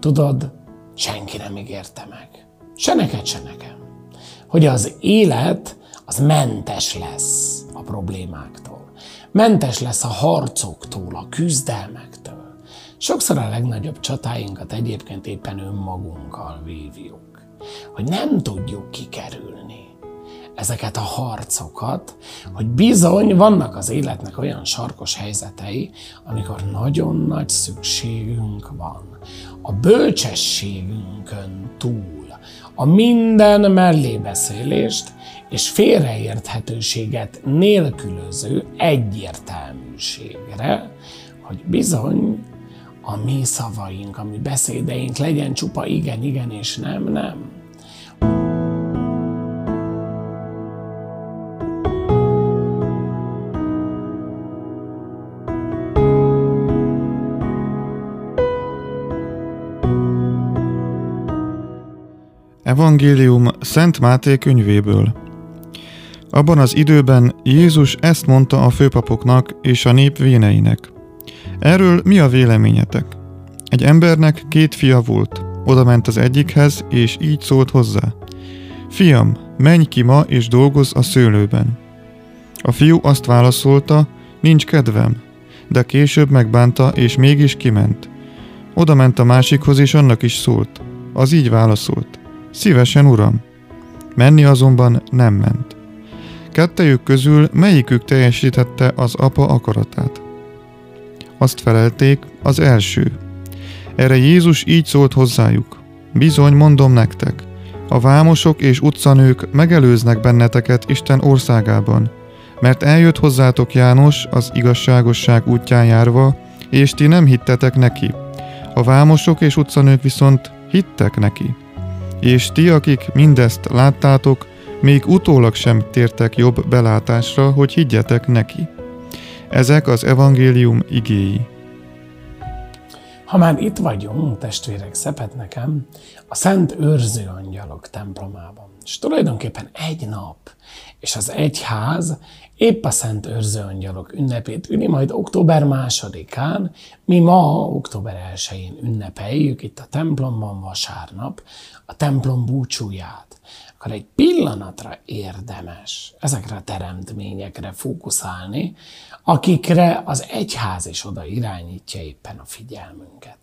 Tudod, senki nem ígérte meg. Se neked, se nekem. Hogy az élet az mentes lesz a problémáktól. Mentes lesz a harcoktól, a küzdelmektől. Sokszor a legnagyobb csatáinkat egyébként éppen önmagunkkal vívjuk. Hogy nem tudjuk kikerülni ezeket a harcokat, hogy bizony vannak az életnek olyan sarkos helyzetei, amikor nagyon nagy szükségünk van. A bölcsességünkön túl, a minden mellébeszélést és félreérthetőséget nélkülöző egyértelműségre, hogy bizony a mi szavaink, a mi beszédeink legyen csupa igen, igen és nem, nem Evangélium Szent Máté könyvéből. Abban az időben Jézus ezt mondta a főpapoknak és a nép véneinek. Erről mi a véleményetek? Egy embernek két fia volt. Oda ment az egyikhez, és így szólt hozzá. Fiam, menj ki ma és dolgozz a szőlőben. A fiú azt válaszolta, nincs kedvem, de később megbánta, és mégis kiment. Oda ment a másikhoz, és annak is szólt. Az így válaszolt. Szívesen, uram. Menni azonban nem ment. Kettejük közül melyikük teljesítette az apa akaratát? Azt felelték, az első. Erre Jézus így szólt hozzájuk. Bizony, mondom nektek, a vámosok és utcanők megelőznek benneteket Isten országában, mert eljött hozzátok János az igazságosság útján járva, és ti nem hittetek neki. A vámosok és utcanők viszont hittek neki. És ti, akik mindezt láttátok, még utólag sem tértek jobb belátásra, hogy higgyetek neki. Ezek az evangélium igéi. Ha már itt vagyunk, testvérek, szepet nekem, a Szent Őrző Angyalok templomában. És tulajdonképpen egy nap, és az egyház épp a Szent Őrző Angyalok ünnepét üli, majd október másodikán, mi ma, október 1-én ünnepeljük itt a templomban vasárnap a templom búcsúját, akkor egy pillanatra érdemes ezekre a teremtményekre fókuszálni, akikre az egyház is oda irányítja éppen a figyelmünket.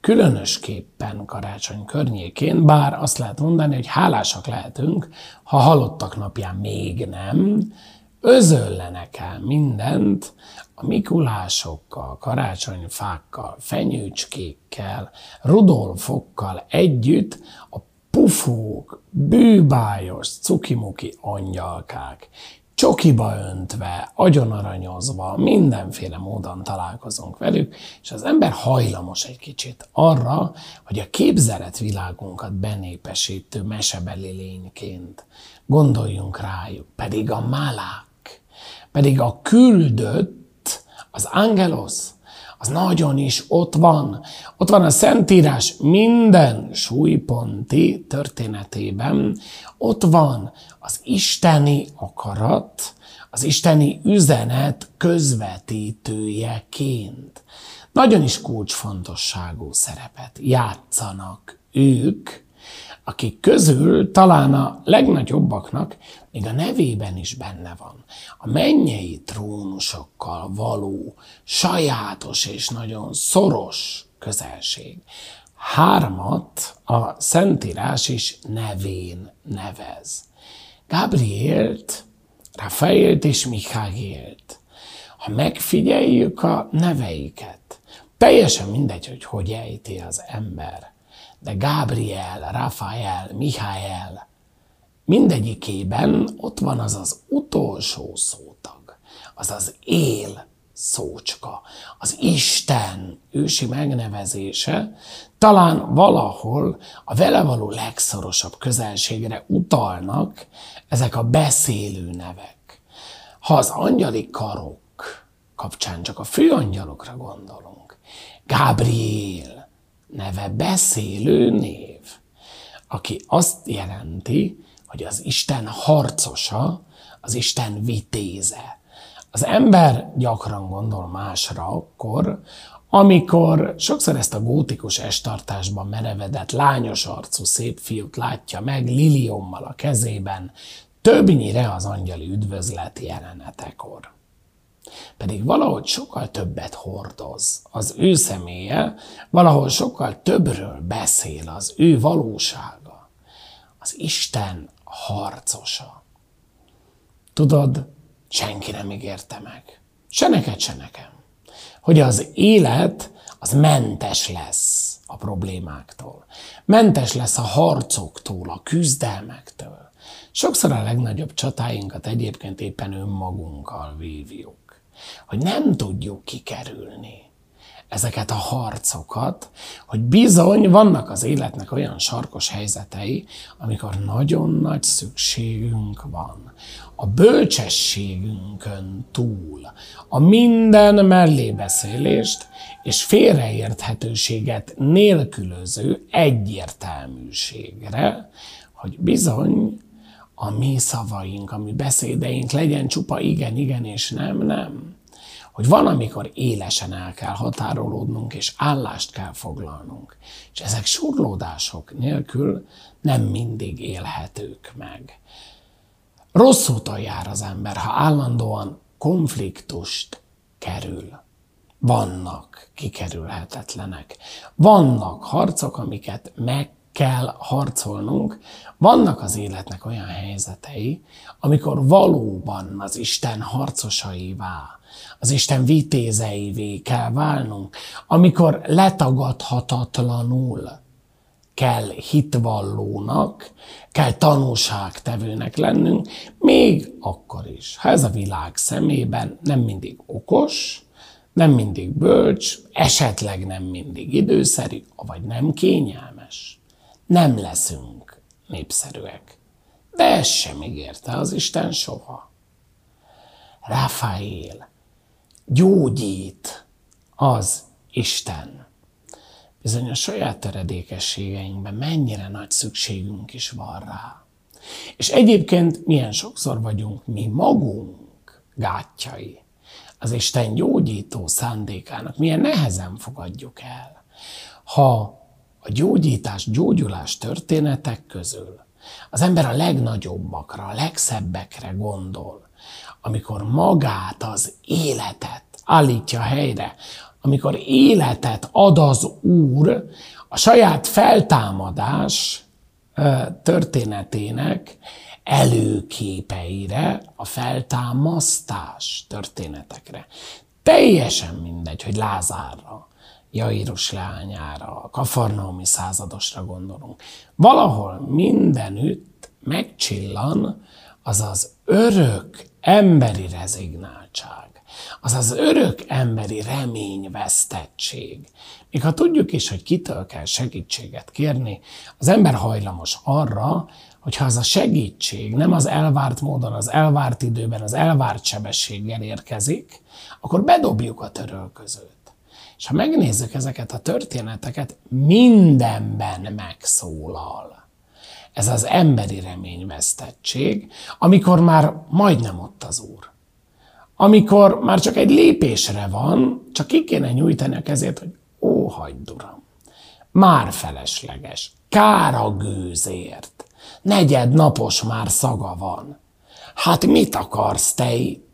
Különösképpen karácsony környékén, bár azt lehet mondani, hogy hálásak lehetünk, ha halottak napján még nem, özöllenek el mindent a mikulásokkal, karácsonyfákkal, fenyőcskékkel, rudolfokkal együtt a pufók, bűbájos, cukimuki angyalkák, csokiba öntve, agyonaranyozva, mindenféle módon találkozunk velük, és az ember hajlamos egy kicsit arra, hogy a képzeletvilágunkat benépesítő mesebeli lényként gondoljunk rájuk, pedig a málák, pedig a küldött, az angelos, az nagyon is ott van. Ott van a Szentírás minden súlyponti történetében. Ott van az isteni akarat, az isteni üzenet közvetítőjeként. Nagyon is kulcsfontosságú szerepet játszanak ők, akik közül talán a legnagyobbaknak még a nevében is benne van. A mennyei trónusokkal való sajátos és nagyon szoros közelség. Hármat a Szentírás is nevén nevez. Gabrielt, Rafaelt és Michaélt. Ha megfigyeljük a neveiket, teljesen mindegy, hogy hogy ejti az ember, de Gabriel, Rafael, Michael, mindegyikében ott van az az utolsó szótag, az az él szócska, az Isten ősi megnevezése, talán valahol a vele való legszorosabb közelségre utalnak ezek a beszélő nevek. Ha az angyali karok kapcsán csak a főangyalokra gondolunk, Gabriel neve beszélő név, aki azt jelenti, hogy az Isten harcosa, az Isten vitéze. Az ember gyakran gondol másra akkor, amikor sokszor ezt a gótikus estartásban merevedett, lányos arcú szép fiút látja meg liliommal a kezében, többnyire az angyali üdvözlet jelenetekor. Pedig valahogy sokkal többet hordoz az ő személye, valahol sokkal többről beszél az ő valósága. Az Isten harcosa. Tudod, senki nem ígérte meg. Se neked, se nekem. Hogy az élet az mentes lesz a problémáktól. Mentes lesz a harcoktól, a küzdelmektől. Sokszor a legnagyobb csatáinkat egyébként éppen önmagunkkal vívjuk. Hogy nem tudjuk kikerülni ezeket a harcokat, hogy bizony vannak az életnek olyan sarkos helyzetei, amikor nagyon nagy szükségünk van. A bölcsességünkön túl, a minden mellébeszélést és félreérthetőséget nélkülöző egyértelműségre, hogy bizony a mi szavaink, a mi beszédeink legyen csupa igen, igen és nem, nem hogy van, amikor élesen el kell határolódnunk, és állást kell foglalnunk. És ezek surlódások nélkül nem mindig élhetők meg. Rossz úton jár az ember, ha állandóan konfliktust kerül. Vannak kikerülhetetlenek. Vannak harcok, amiket meg kell harcolnunk. Vannak az életnek olyan helyzetei, amikor valóban az Isten harcosaivá az Isten vitézeivé kell válnunk, amikor letagadhatatlanul kell hitvallónak, kell tanúságtevőnek lennünk, még akkor is, ha ez a világ szemében nem mindig okos, nem mindig bölcs, esetleg nem mindig időszerű, vagy nem kényelmes. Nem leszünk népszerűek. De ezt sem ígérte az Isten soha. Rafael gyógyít az Isten. Bizony a saját töredékességeinkben mennyire nagy szükségünk is van rá. És egyébként milyen sokszor vagyunk mi magunk gátjai az Isten gyógyító szándékának, milyen nehezen fogadjuk el. Ha a gyógyítás, gyógyulás történetek közül az ember a legnagyobbakra, a legszebbekre gondol, amikor magát, az életet állítja helyre, amikor életet ad az Úr a saját feltámadás történetének előképeire, a feltámasztás történetekre. Teljesen mindegy, hogy Lázárra, Jairus leányára, a kafarnaumi századosra gondolunk. Valahol mindenütt megcsillan az az örök emberi rezignáltság, az az örök emberi reményvesztettség. Még ha tudjuk is, hogy kitől kell segítséget kérni, az ember hajlamos arra, hogyha az a segítség nem az elvárt módon, az elvárt időben, az elvárt sebességgel érkezik, akkor bedobjuk a törölközőt. És ha megnézzük ezeket a történeteket, mindenben megszólal ez az emberi reményvesztettség, amikor már majdnem ott az Úr. Amikor már csak egy lépésre van, csak ki kéne nyújtani a kezét, hogy ó, hagyd uram, már felesleges, kár a gőzért, negyed napos már szaga van. Hát mit akarsz te itt?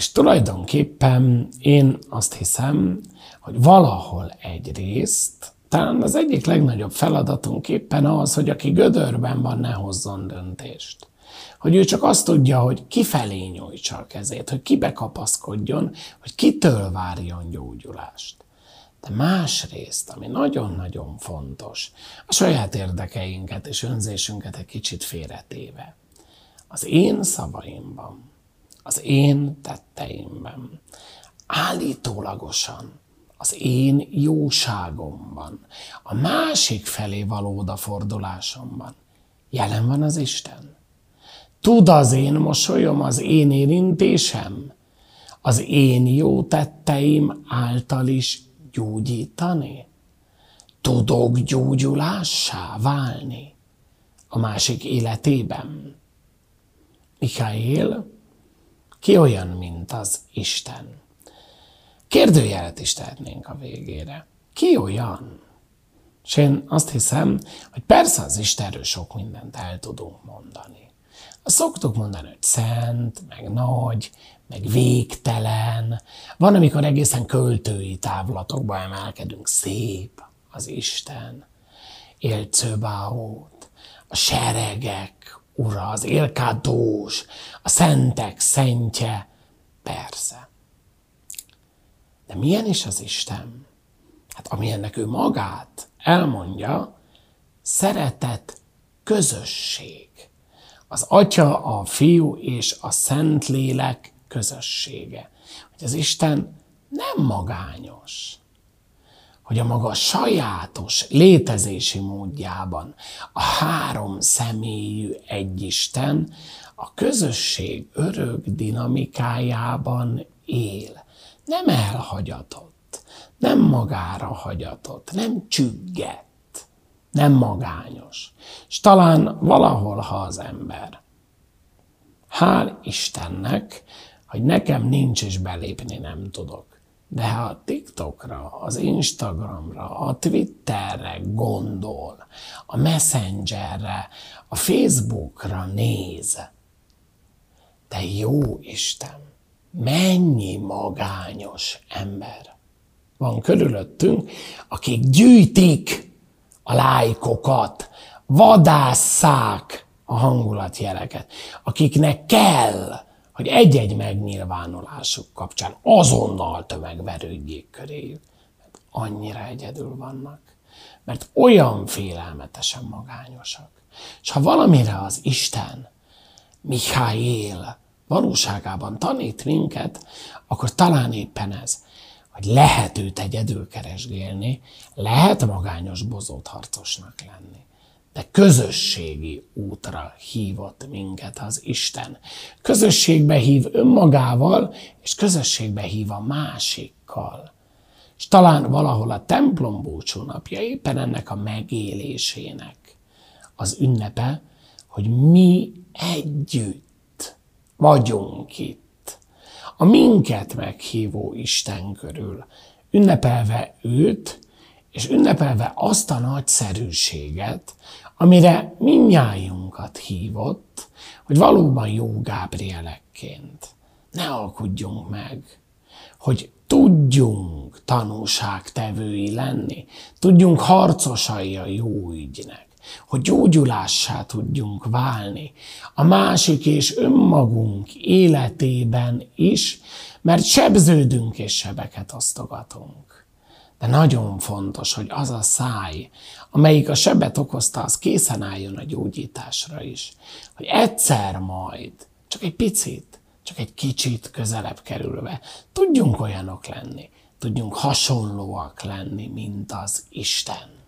És tulajdonképpen én azt hiszem, hogy valahol egyrészt talán az egyik legnagyobb feladatunk éppen az, hogy aki gödörben van, ne hozzon döntést. Hogy ő csak azt tudja, hogy kifelé nyújtsa a kezét, hogy kibe kapaszkodjon, hogy kitől várjon gyógyulást. De másrészt, ami nagyon-nagyon fontos, a saját érdekeinket és önzésünket egy kicsit félretéve. Az én szavaimban, az én tetteimben állítólagosan az én jóságomban, a másik felé való odafordulásomban jelen van az Isten. Tud az én mosolyom, az én érintésem, az én jó tetteim által is gyógyítani? Tudok gyógyulássá válni a másik életében? Mikael, ki olyan, mint az Isten? Kérdőjelet is tehetnénk a végére. Ki olyan? És én azt hiszem, hogy persze az Istenről sok mindent el tudunk mondani. Szoktuk mondani, hogy szent, meg nagy, meg végtelen. Van, amikor egészen költői távlatokba emelkedünk. Szép az Isten. Élcőbáót, a seregek ura, az élkádós, a szentek szentje. Persze. De milyen is az Isten? Hát amilyennek ő magát elmondja, szeretet közösség. Az Atya, a Fiú és a Szentlélek közössége. Hogy az Isten nem magányos, hogy a maga sajátos létezési módjában a három személyű egyisten a közösség örök dinamikájában él. Nem elhagyatott, nem magára hagyatott, nem csügget, nem magányos. És talán valahol, ha az ember hál' Istennek, hogy nekem nincs és belépni nem tudok. De ha a TikTokra, az Instagramra, a Twitterre gondol, a Messengerre, a Facebookra néz, de jó Isten, mennyi magányos ember van körülöttünk, akik gyűjtik a lájkokat, vadásszák a hangulatjeleket, akiknek kell, hogy egy-egy megnyilvánulásuk kapcsán azonnal tömegverődjék köréjük. Mert annyira egyedül vannak. Mert olyan félelmetesen magányosak. És ha valamire az Isten, Miháél valóságában tanít minket, akkor talán éppen ez, hogy lehet őt egyedül keresgélni, lehet magányos bozót harcosnak lenni de közösségi útra hívott minket az Isten. Közösségbe hív önmagával, és közösségbe hív a másikkal. És talán valahol a templom búcsú napja éppen ennek a megélésének az ünnepe, hogy mi együtt vagyunk itt. A minket meghívó Isten körül, ünnepelve őt, és ünnepelve azt a nagyszerűséget, amire minnyájunkat hívott, hogy valóban jó Gábrielekként ne alkudjunk meg, hogy tudjunk tanúságtevői lenni, tudjunk harcosai a jó ügynek, hogy gyógyulássá tudjunk válni a másik és önmagunk életében is, mert sebződünk és sebeket osztogatunk. De nagyon fontos, hogy az a száj, amelyik a sebet okozta, az készen álljon a gyógyításra is. Hogy egyszer majd, csak egy picit, csak egy kicsit közelebb kerülve, tudjunk olyanok lenni, tudjunk hasonlóak lenni, mint az Isten.